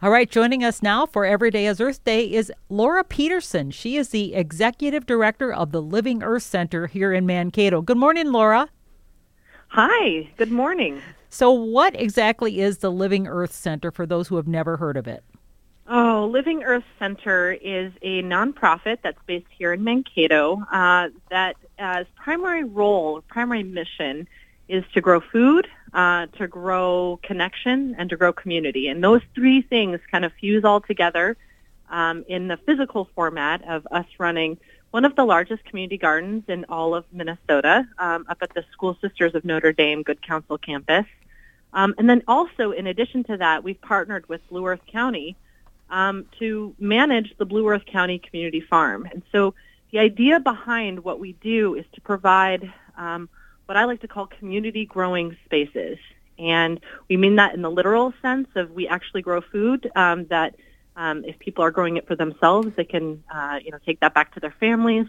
All right, joining us now for Every Day is Earth Day is Laura Peterson. She is the executive director of the Living Earth Center here in Mankato. Good morning, Laura. Hi, good morning. So, what exactly is the Living Earth Center for those who have never heard of it? Oh, Living Earth Center is a nonprofit that's based here in Mankato uh, that as primary role, primary mission is to grow food, uh, to grow connection, and to grow community. And those three things kind of fuse all together um, in the physical format of us running one of the largest community gardens in all of Minnesota um, up at the School Sisters of Notre Dame Good Counsel campus. Um, and then also, in addition to that, we've partnered with Blue Earth County um, to manage the Blue Earth County Community Farm. And so the idea behind what we do is to provide um, what I like to call community growing spaces. And we mean that in the literal sense of we actually grow food um, that um, if people are growing it for themselves, they can uh, you know take that back to their families.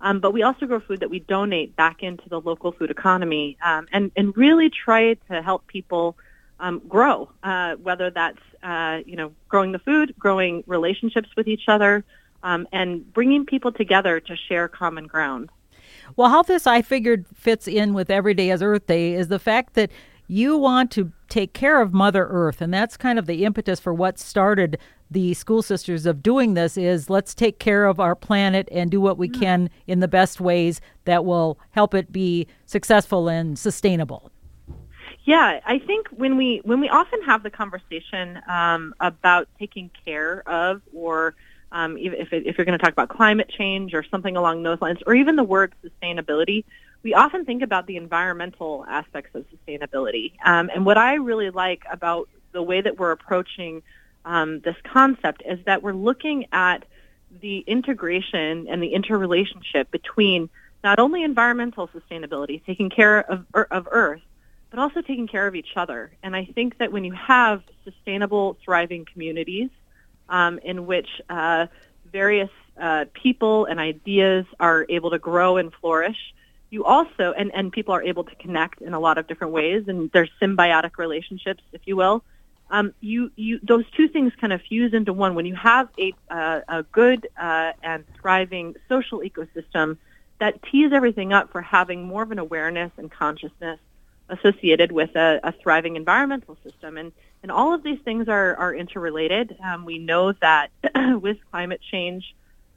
Um, but we also grow food that we donate back into the local food economy um, and, and really try to help people um, grow, uh, whether that's, uh, you know, growing the food, growing relationships with each other, um, and bringing people together to share common ground. Well, how this I figured fits in with Every Day as Earth Day is the fact that you want to take care of Mother Earth, and that's kind of the impetus for what started the school sisters of doing this is let's take care of our planet and do what we mm. can in the best ways that will help it be successful and sustainable. Yeah, I think when we when we often have the conversation um, about taking care of or um, if, if you're going to talk about climate change or something along those lines, or even the word sustainability, we often think about the environmental aspects of sustainability. Um, and what I really like about the way that we're approaching um, this concept is that we're looking at the integration and the interrelationship between not only environmental sustainability, taking care of, of Earth, but also taking care of each other. And I think that when you have sustainable, thriving communities, um, in which uh, various uh, people and ideas are able to grow and flourish. You also, and, and people are able to connect in a lot of different ways, and there's symbiotic relationships, if you will. Um, you, you, those two things kind of fuse into one. When you have a, uh, a good uh, and thriving social ecosystem that tees everything up for having more of an awareness and consciousness associated with a, a thriving environmental system. And and all of these things are, are interrelated. Um, we know that with climate change,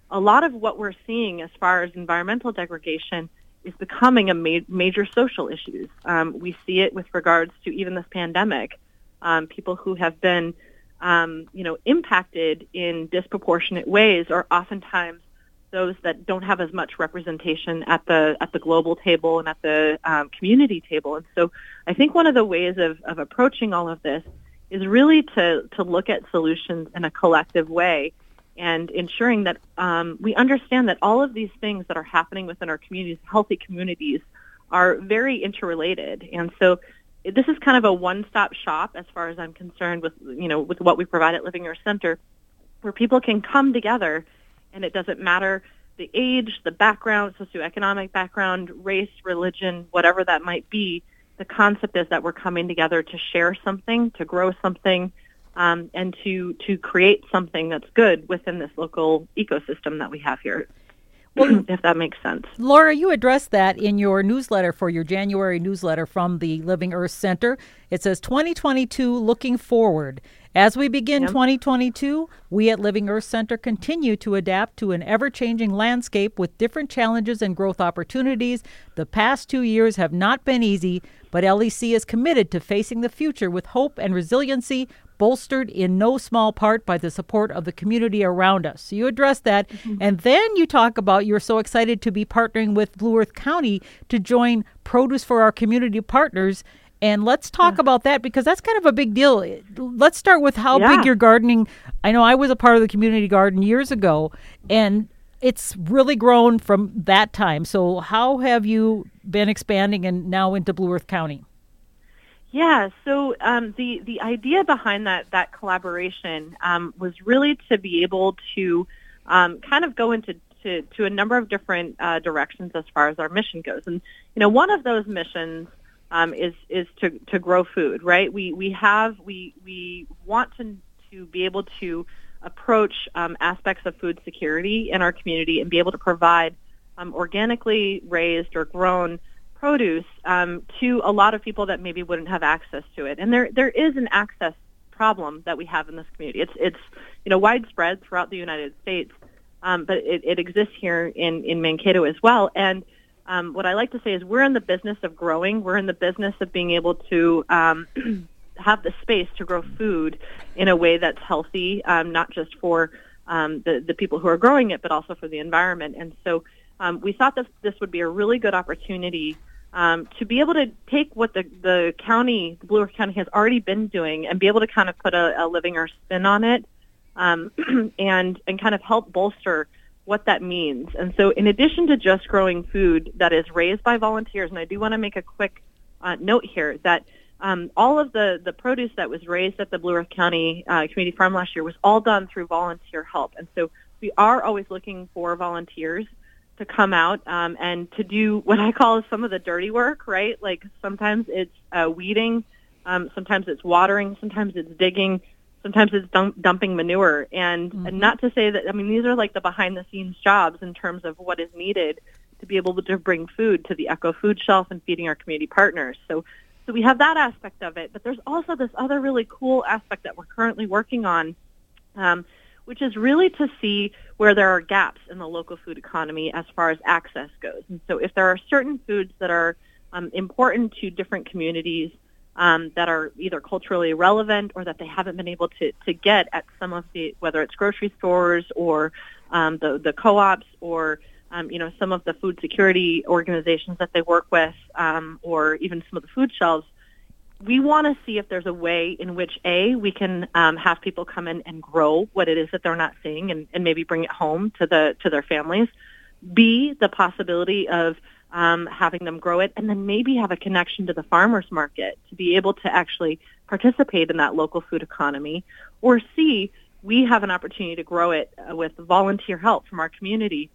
a lot of what we're seeing as far as environmental degradation is becoming a ma- major social issue. Um, we see it with regards to even this pandemic. Um, people who have been, um, you know, impacted in disproportionate ways are oftentimes those that don't have as much representation at the at the global table and at the um, community table. And so, I think one of the ways of, of approaching all of this is really to, to look at solutions in a collective way and ensuring that um, we understand that all of these things that are happening within our communities, healthy communities, are very interrelated. And so this is kind of a one-stop shop as far as I'm concerned with, you know, with what we provide at Living Earth Center, where people can come together and it doesn't matter the age, the background, socioeconomic background, race, religion, whatever that might be, the concept is that we're coming together to share something, to grow something, um, and to to create something that's good within this local ecosystem that we have here. Well, if that makes sense. Laura, you addressed that in your newsletter for your January newsletter from the Living Earth Center. It says 2022 looking forward. As we begin yep. 2022, we at Living Earth Center continue to adapt to an ever changing landscape with different challenges and growth opportunities. The past two years have not been easy, but LEC is committed to facing the future with hope and resiliency, bolstered in no small part by the support of the community around us. So you address that. Mm-hmm. And then you talk about you're so excited to be partnering with Blue Earth County to join Produce for Our Community Partners and let's talk yeah. about that because that's kind of a big deal. Let's start with how yeah. big your gardening. I know I was a part of the community garden years ago, and it's really grown from that time. So, how have you been expanding and now into Blue Earth County? Yeah, so um, the the idea behind that that collaboration um, was really to be able to um, kind of go into to, to a number of different uh, directions as far as our mission goes, and you know one of those missions um, is is to, to grow food. Right? We we have we we want to to be able to approach um, aspects of food security in our community and be able to provide um, organically raised or grown produce um, to a lot of people that maybe wouldn't have access to it. And there there is an access problem that we have in this community. It's it's you know widespread throughout the United States, um, but it, it exists here in in Mankato as well. And um, what I like to say is we're in the business of growing. We're in the business of being able to um, have the space to grow food in a way that's healthy, um, not just for um, the, the people who are growing it, but also for the environment. And so um, we thought that this would be a really good opportunity um, to be able to take what the, the county, the Blue Earth County has already been doing and be able to kind of put a, a Living Earth spin on it um, and, and kind of help bolster what that means. And so in addition to just growing food that is raised by volunteers, and I do want to make a quick uh, note here that um, all of the, the produce that was raised at the Blue Earth County uh, Community Farm last year was all done through volunteer help. And so we are always looking for volunteers to come out um, and to do what I call some of the dirty work, right? Like sometimes it's uh, weeding, um, sometimes it's watering, sometimes it's digging, sometimes it's dump- dumping manure. And, mm-hmm. and not to say that, I mean, these are like the behind the scenes jobs in terms of what is needed to be able to bring food to the Echo Food Shelf and feeding our community partners. So so we have that aspect of it, but there's also this other really cool aspect that we're currently working on, um, which is really to see where there are gaps in the local food economy as far as access goes. And so if there are certain foods that are um, important to different communities um, that are either culturally relevant or that they haven't been able to, to get at some of the, whether it's grocery stores or um, the, the co-ops or um, you know, some of the food security organizations that they work with, um, or even some of the food shelves, we want to see if there's a way in which a we can um, have people come in and grow what it is that they're not seeing, and, and maybe bring it home to the to their families. B the possibility of um, having them grow it, and then maybe have a connection to the farmers market to be able to actually participate in that local food economy. Or C we have an opportunity to grow it uh, with volunteer help from our community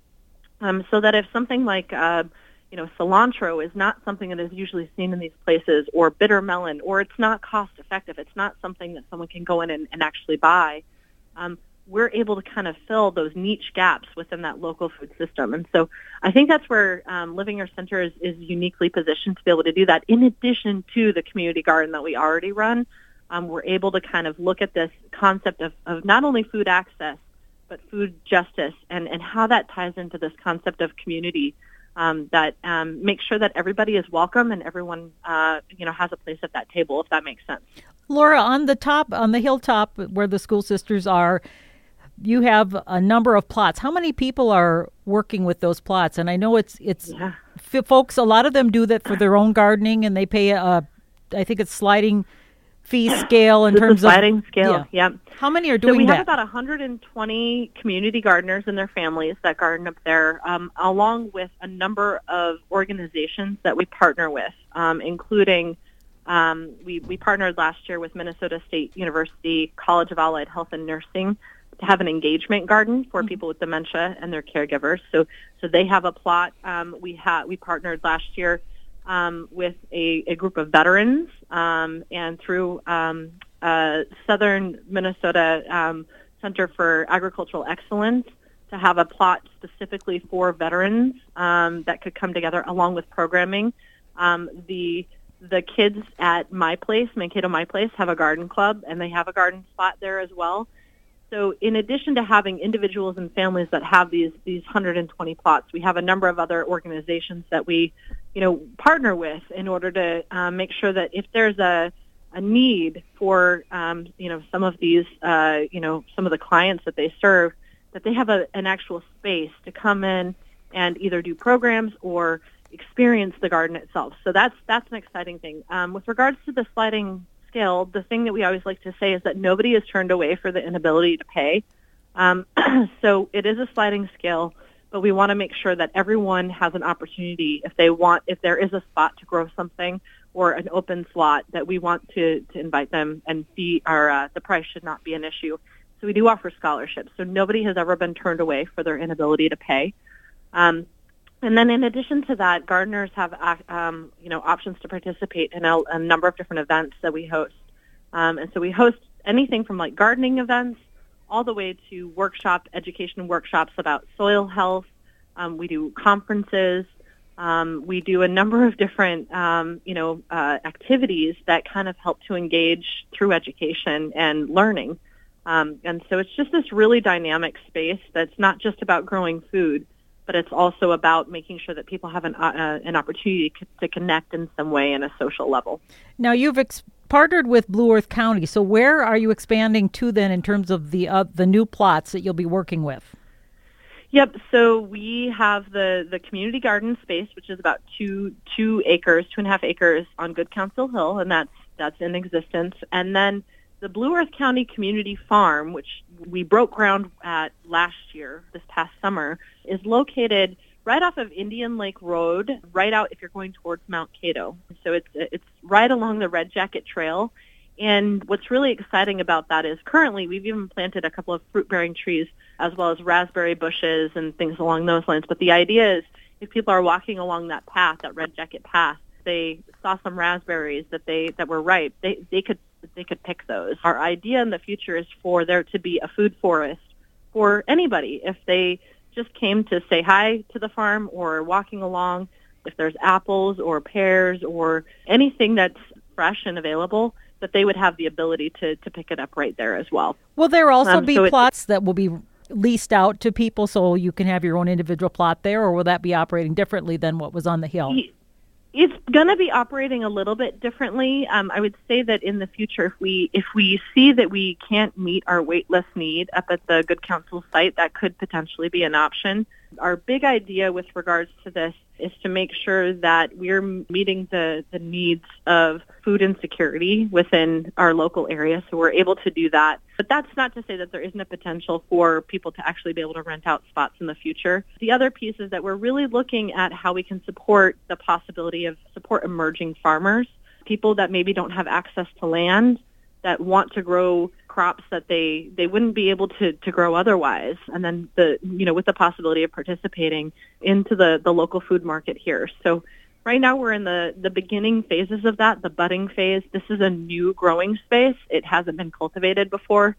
um, so that if something like uh, you know cilantro is not something that is usually seen in these places, or bitter melon, or it's not cost effective, it's not something that someone can go in and, and actually buy. Um, we're able to kind of fill those niche gaps within that local food system. And so I think that's where um, Living Earth Center is, is uniquely positioned to be able to do that. In addition to the community garden that we already run, um, we're able to kind of look at this concept of, of not only food access, but food justice and, and how that ties into this concept of community um, that um, makes sure that everybody is welcome and everyone uh, you know has a place at that table if that makes sense. Laura, on the top, on the hilltop where the school sisters are, you have a number of plots. How many people are working with those plots? And I know it's it's yeah. f- folks. A lot of them do that for their own gardening, and they pay a, I think it's sliding fee scale in this terms of sliding scale. Yeah. Yep. How many are doing so we that? have about 120 community gardeners and their families that garden up there, um, along with a number of organizations that we partner with, um, including um, we, we partnered last year with Minnesota State University College of Allied Health and Nursing to have an engagement garden for mm-hmm. people with dementia and their caregivers. So so they have a plot. Um, we had we partnered last year um, with a, a, group of veterans um, and through um, uh, Southern Minnesota um, Center for Agricultural Excellence to have a plot specifically for veterans um, that could come together along with programming. Um, the the kids at my place, Mankato My Place, have a garden club and they have a garden spot there as well. So in addition to having individuals and families that have these these 120 plots, we have a number of other organizations that we, you know, partner with in order to um, make sure that if there's a a need for um, you know some of these uh, you know some of the clients that they serve, that they have a, an actual space to come in and either do programs or experience the garden itself. So that's that's an exciting thing. Um, with regards to the sliding scale, the thing that we always like to say is that nobody is turned away for the inability to pay. Um, so it is a sliding scale. But we want to make sure that everyone has an opportunity if they want, if there is a spot to grow something or an open slot, that we want to, to invite them and fee our, uh, the price should not be an issue. So we do offer scholarships. So nobody has ever been turned away for their inability to pay. Um, and then in addition to that, gardeners have uh, um, you know options to participate in a, a, number of different events that we host. Um, and so we host anything from like gardening events all the way to workshop education workshops about soil health. Um, we do conferences. Um, we do a number of different, um, you know, uh, activities that kind of help to engage through education and learning. Um, and so it's just this really dynamic space that's not just about growing food, but it's also about making sure that people have an, uh, an opportunity to connect in some way in a social level. Now, you've ex- partnered with Blue Earth County, so where are you expanding to then in terms of the uh, the new plots that you'll be working with? Yep. So we have the the community garden space, which is about two two acres, two and a half acres on Good Counsel Hill, and that's that's in existence. And then the Blue Earth County Community Farm, which we broke ground at last year, this past summer, is located right off of Indian Lake Road, right out if you're going towards Mount Kato. So it's it's right along the Red Jacket Trail. And what's really exciting about that is currently we've even planted a couple of fruit-bearing trees as well as raspberry bushes and things along those lines. But the idea is if people are walking along that path, that Red Jacket path, they saw some raspberries that they that were ripe, they they could they could pick those. Our idea in the future is for there to be a food forest for anybody if they just came to say hi to the farm or walking along. If there's apples or pears or anything that's fresh and available, that they would have the ability to, to pick it up right there as well. Will there also um, be so plots that will be leased out to people so you can have your own individual plot there, or will that be operating differently than what was on the hill? It's going to be operating a little bit differently. Um, I would say that in the future, if we if we see that we can't meet our waitlist need up at the Good Counsel site, that could potentially be an option. Our big idea with regards to this is to make sure that we're meeting the, the needs of food insecurity within our local area. So we're able to do that. But that's not to say that there isn't a potential for people to actually be able to rent out spots in the future. The other piece is that we're really looking at how we can support the possibility of support emerging farmers, people that maybe don't have access to land, that want to grow crops that they they wouldn't be able to to grow otherwise. And then the you know with the possibility of participating into the the local food market here. So right now we're in the the beginning phases of that the budding phase. This is a new growing space. It hasn't been cultivated before.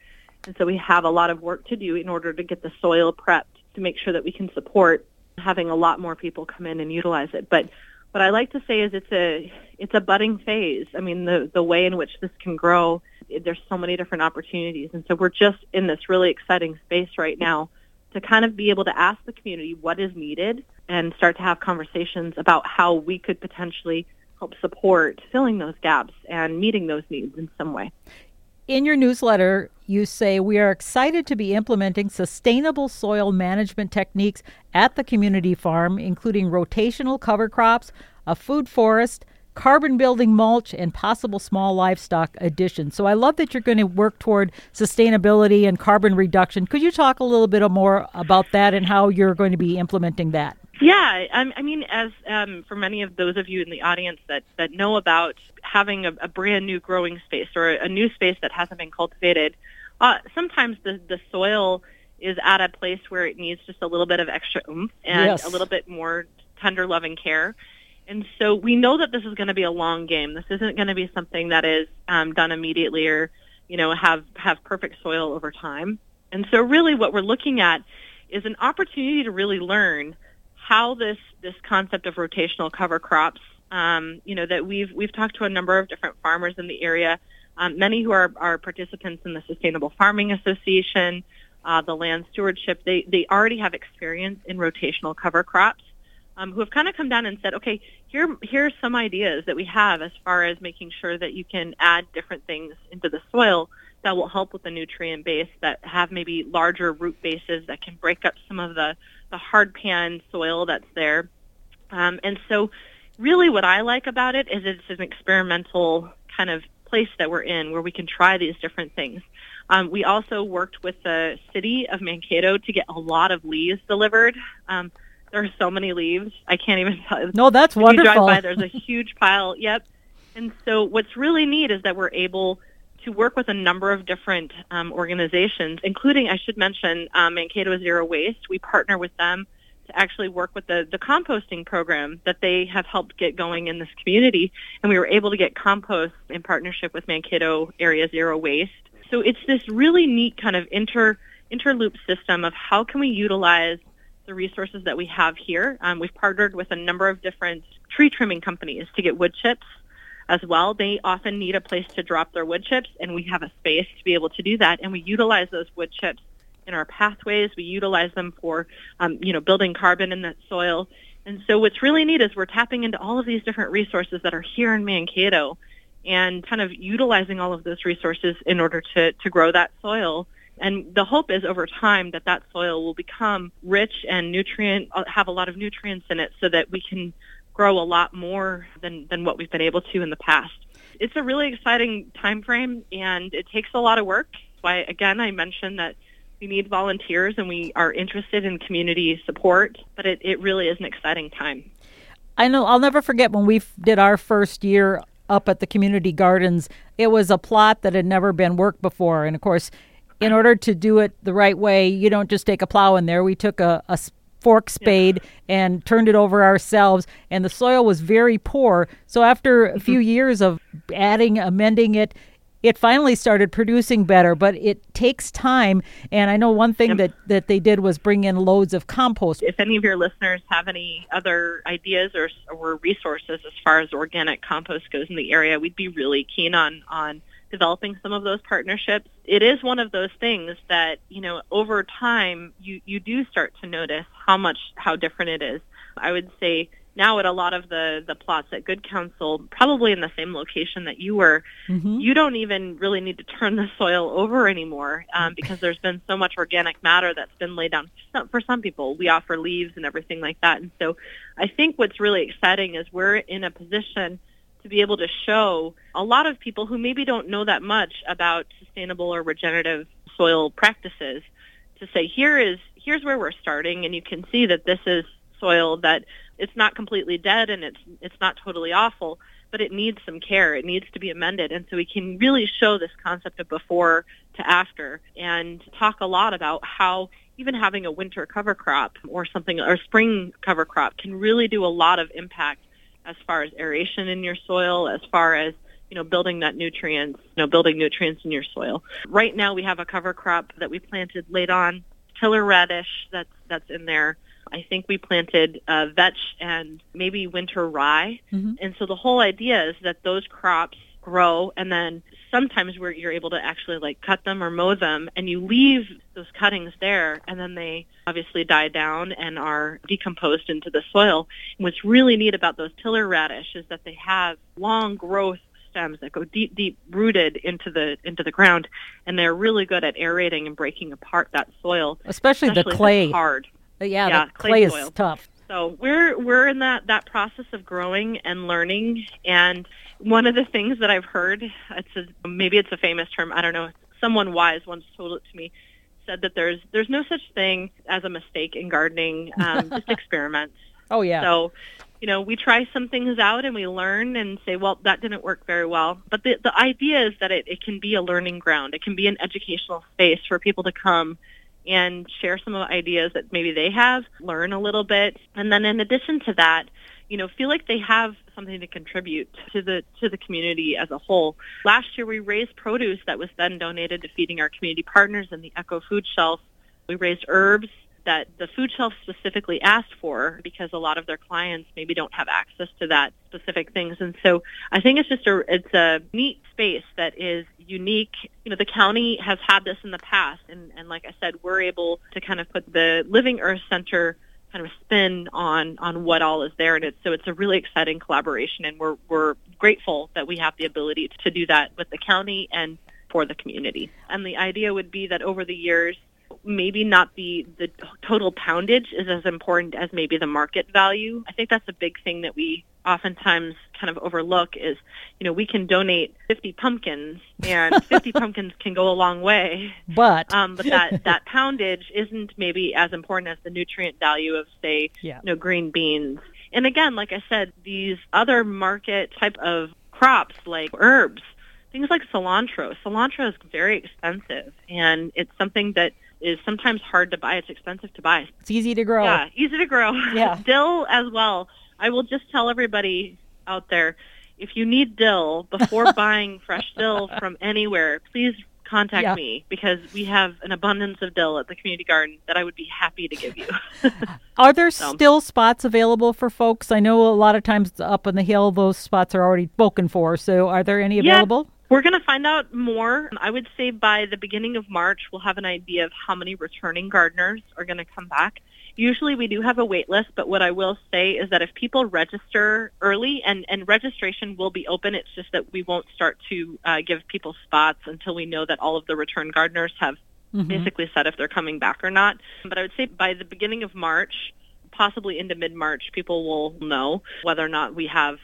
And so we have a lot of work to do in order to get the soil prepped to make sure that we can support having a lot more people come in and utilize it. But what I like to say is it's a it's a budding phase. I mean, the the way in which this can grow, there's so many different opportunities, and so we're just in this really exciting space right now to kind of be able to ask the community what is needed and start to have conversations about how we could potentially help support filling those gaps and meeting those needs in some way. In your newsletter, you say we are excited to be implementing sustainable soil management techniques at the community farm, including rotational cover crops, a food forest, carbon building mulch, and possible small livestock additions. So I love that you're going to work toward sustainability and carbon reduction. Could you talk a little bit more about that and how you're going to be implementing that? Yeah, I, mean, as um, for many of those of you in the audience that, that know about having a, a brand new growing space or a, a new space that hasn't been cultivated, uh, sometimes the, the soil is at a place where it needs just a little bit of extra oomph and yes. a little bit more tender loving care. And so we know that this is going to be a long game. This isn't going to be something that is um, done immediately or, you know, have, have perfect soil over time. And so really what we're looking at is an opportunity to really learn – how this this concept of rotational cover crops, um, you know, that we've we've talked to a number of different farmers in the area, um, many who are, are participants in the Sustainable Farming Association, uh, the Land Stewardship. They they already have experience in rotational cover crops, um, who have kind of come down and said, okay, here here are some ideas that we have as far as making sure that you can add different things into the soil that will help with the nutrient base that have maybe larger root bases that can break up some of the the hard pan soil that's there. Um, and so really what I like about it is it's an experimental kind of place that we're in where we can try these different things. Um, we also worked with the city of Mankato to get a lot of leaves delivered. Um, there are so many leaves. I can't even tell. No, that's if wonderful. You drive by, there's a huge pile. Yep. And so what's really neat is that we're able to work with a number of different um, organizations, including, I should mention, um, Mankato Zero Waste. We partner with them to actually work with the, the composting program that they have helped get going in this community. And we were able to get compost in partnership with Mankato Area Zero Waste. So it's this really neat kind of inter interloop system of how can we utilize the resources that we have here. Um, we've partnered with a number of different tree trimming companies to get wood chips as well. They often need a place to drop their wood chips, and we have a space to be able to do that. And we utilize those wood chips in our pathways. We utilize them for, um, you know, building carbon in that soil. And so what's really neat is we're tapping into all of these different resources that are here in Mankato and kind of utilizing all of those resources in order to, to grow that soil. And the hope is over time that that soil will become rich and nutrient, uh, have a lot of nutrients in it so that we can grow a lot more than, than what we've been able to in the past. It's a really exciting time frame and it takes a lot of work. Why again I mentioned that we need volunteers and we are interested in community support, but it, it really is an exciting time. I know I'll never forget when we did our first year up at the community gardens. It was a plot that had never been worked before. And of course, in order to do it the right way, you don't just take a plow in there. We took a, a fork spade yeah. and turned it over ourselves, and the soil was very poor. So after a few mm-hmm. years of adding, amending it, it finally started producing better, but it takes time. And I know one thing yep. that, that they did was bring in loads of compost. If any of your listeners have any other ideas or, or resources as far as organic compost goes in the area, we'd be really keen on, on developing some of those partnerships. It is one of those things that, you know, over time you, you do start to notice how much, how different it is. I would say now at a lot of the the plots at Good Counsel, probably in the same location that you were, mm-hmm. you don't even really need to turn the soil over anymore um, because there's been so much organic matter that's been laid down for some people. We offer leaves and everything like that, and so I think what's really exciting is we're in a position to be able to show a lot of people who maybe don't know that much about sustainable or regenerative soil practices to say here is here's where we're starting and you can see that this is soil that it's not completely dead and it's it's not totally awful, but it needs some care. It needs to be amended, and so we can really show this concept of before to after and talk a lot about how even having a winter cover crop or something or spring cover crop can really do a lot of impact as far as aeration in your soil, as far as you know, building that nutrients, you know, building nutrients in your soil. Right now we have a cover crop that we planted late on, tillage radish that's that's in there. I think we planted uh, vetch and maybe winter rye. Mm-hmm. And so the whole idea is that those crops grow and then sometimes where you're able to actually like cut them or mow them and you leave those cuttings there and then they obviously die down and are decomposed into the soil. And what's really neat about those tillage radish is that they have long growth stems that go deep, deep rooted into the into the ground, and they're really good at aerating and breaking apart that soil, especially, especially the clay. hard. Yeah, yeah the clay, clay is tough. So we're we're in that that process of growing and learning. And one of the things that I've heard, it's a, maybe it's a famous term. I don't know. Someone wise once told it to me. Said that there's there's no such thing as a mistake in gardening. Um, just experiments. Oh yeah. So you know, we try some things out and we learn and say, well, that didn't work very well. But the, the idea is that it, it can be a learning ground. It can be an educational space for people to come and share some ideas that maybe they have, learn a little bit, and then in addition to that, you know, feel like they have something to contribute to the to the community as a whole. Last year we raised produce that was then donated to feeding our community partners in the Echo Food Shelf. We raised herbs that the food shelf specifically asked for because a lot of their clients maybe don't have access to that specific things. And so I think it's just a it's a neat space that is unique. You know, the county has had this in the past and, and like I said, we're able to kind of put the Living Earth Center kind of a spin on on what all is there and it's so it's a really exciting collaboration and we're we're grateful that we have the ability to do that with the county and for the community. And the idea would be that over the years maybe not the the total poundage is as important as maybe the market value. I think that's a big thing that we oftentimes kind of overlook is, you know, we can donate 50 pumpkins and 50 pumpkins can go a long way. But um, but that that poundage isn't maybe as important as the nutrient value of say, yeah. you know, green beans. And again, like I said, these other market type of crops like herbs, things like cilantro. Cilantro is very expensive and it's something that is sometimes hard to buy. It's expensive to buy. It's easy to grow. Yeah, easy to grow. Yeah. Dill as well. I will just tell everybody out there, if you need dill before buying fresh dill from anywhere, please contact yeah. me because we have an abundance of dill at the community garden that I would be happy to give you. are there so. still spots available for folks? I know a lot of times up on the hill those spots are already spoken for. So are there any available? Yeah. We're going to find out more. I would say by the beginning of March, we'll have an idea of how many returning gardeners are going to come back. Usually we do have a wait list, but what I will say is that if people register early, and, and registration will be open, it's just that we won't start to uh, give people spots until we know that all of the return gardeners have mm-hmm. basically said if they're coming back or not. But I would say by the beginning of March, possibly into mid-March, people will know whether or not we have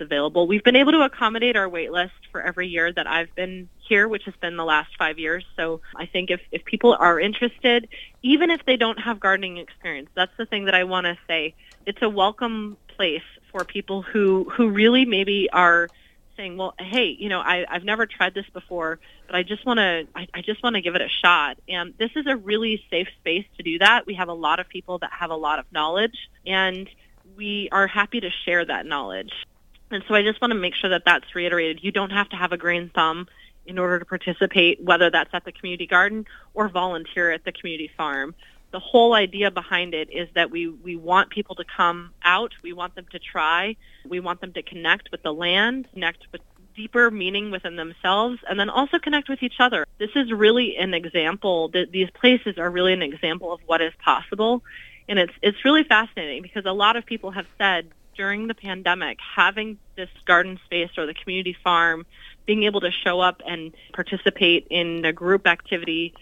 available. We've been able to accommodate our wait list for every year that I've been here, which has been the last five years. So I think if, if people are interested, even if they don't have gardening experience, that's the thing that I want to say. It's a welcome place for people who, who really maybe are saying, well, hey, you know, I, I've never tried this before, but I just want to, I, I just want to give it a shot. And this is a really safe space to do that. We have a lot of people that have a lot of knowledge and we are happy to share that knowledge. And so I just want to make sure that that's reiterated. You don't have to have a green thumb in order to participate, whether that's at the community garden or volunteer at the community farm. The whole idea behind it is that we, we want people to come out. We want them to try. We want them to connect with the land, connect with deeper meaning within themselves, and then also connect with each other. This is really an example. That these places are really an example of what is possible. And it's, it's really fascinating because a lot of people have said during the pandemic, having this garden space or the community farm, being able to show up and participate in a group activity,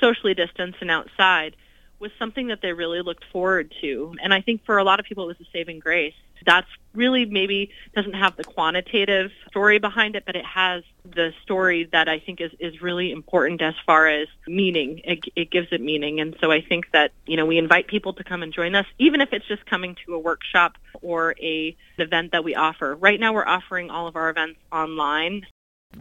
socially distanced and outside, was something that they really looked forward to. And I think for a lot of people, it was a saving grace that's really maybe doesn't have the quantitative story behind it, but it has the story that I think is, is really important as far as meaning. It, it gives it meaning. And so I think that, you know, we invite people to come and join us, even if it's just coming to a workshop or a event that we offer. Right now we're offering all of our events online.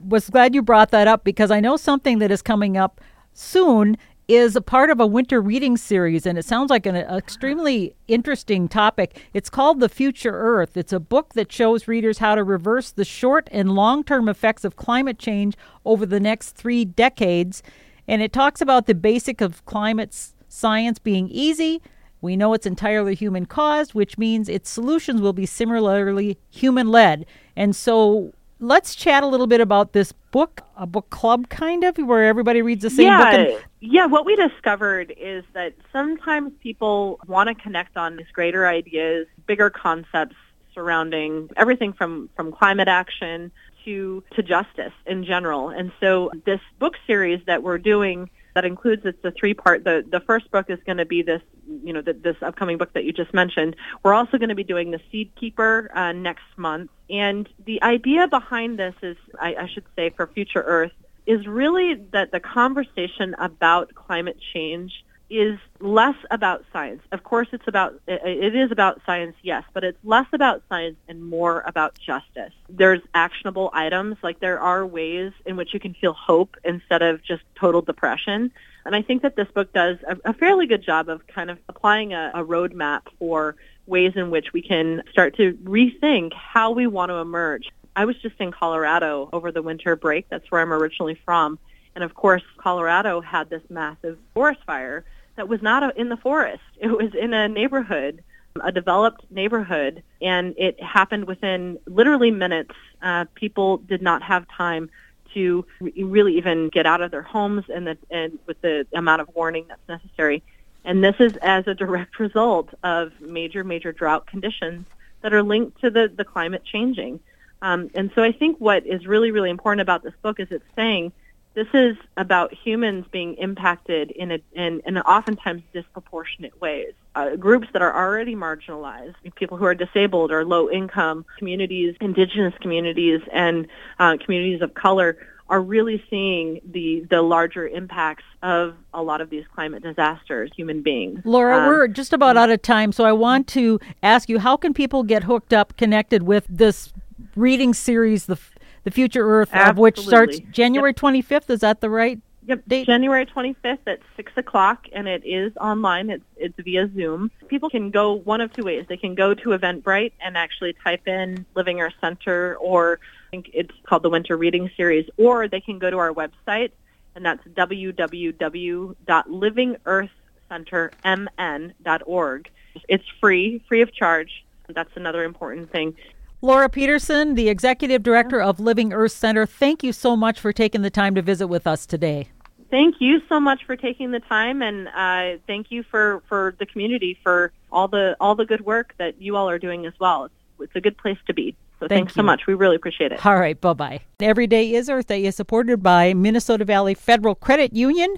Was glad you brought that up because I know something that is coming up soon is a part of a winter reading series, and it sounds like an extremely interesting topic. It's called The Future Earth. It's a book that shows readers how to reverse the short and long term effects of climate change over the next three decades. And it talks about the basic of climate science being easy. We know it's entirely human caused, which means its solutions will be similarly human led. And so let's chat a little bit about this book, a book club kind of, where everybody reads the same yeah, book. And- yeah, what we discovered is that sometimes people want to connect on these greater ideas, bigger concepts surrounding everything from, from climate action to, to justice in general. And so this book series that we're doing that includes it's a three part the the first book is going to be this you know the, this upcoming book that you just mentioned. We're also going to be doing the seed keeper uh, next month. And the idea behind this is I, I should say for future earth is really that the conversation about climate change is less about science. Of course, it's about it is about science, yes, but it's less about science and more about justice. There's actionable items, like there are ways in which you can feel hope instead of just total depression. And I think that this book does a, a fairly good job of kind of applying a, a roadmap for ways in which we can start to rethink how we want to emerge. I was just in Colorado over the winter break. That's where I'm originally from. And of course, Colorado had this massive forest fire that was not in the forest. It was in a neighborhood, a developed neighborhood, and it happened within literally minutes. Uh, people did not have time to really even get out of their homes and, the, and with the amount of warning that's necessary. And this is as a direct result of major, major drought conditions that are linked to the, the climate changing. Um, and so I think what is really, really important about this book is it's saying This is about humans being impacted in, a, in, in oftentimes disproportionate ways. Uh, groups that are already marginalized, people who are disabled or low income communities, indigenous communities, and uh, communities of color are really seeing the the larger impacts of a lot of these climate disasters, human beings. Laura, um, we're just about out of time, so I want to ask you: How can people get hooked up, connected with this reading series, the the Future Earth, Absolutely. of which starts January twenty fifth? Is that the right? Yep, date? January 25th at 6 o'clock, and it is online. It's, it's via Zoom. People can go one of two ways. They can go to Eventbrite and actually type in Living Earth Center or I think it's called the Winter Reading Series, or they can go to our website, and that's www.livingearthcentermn.org. It's free, free of charge. That's another important thing. Laura Peterson, the Executive Director of Living Earth Center, thank you so much for taking the time to visit with us today. Thank you so much for taking the time, and uh, thank you for, for the community for all the all the good work that you all are doing as well. It's, it's a good place to be. So Thank thanks you. so much. We really appreciate it. All right. Bye bye. Every Day is Earth Day is supported by Minnesota Valley Federal Credit Union.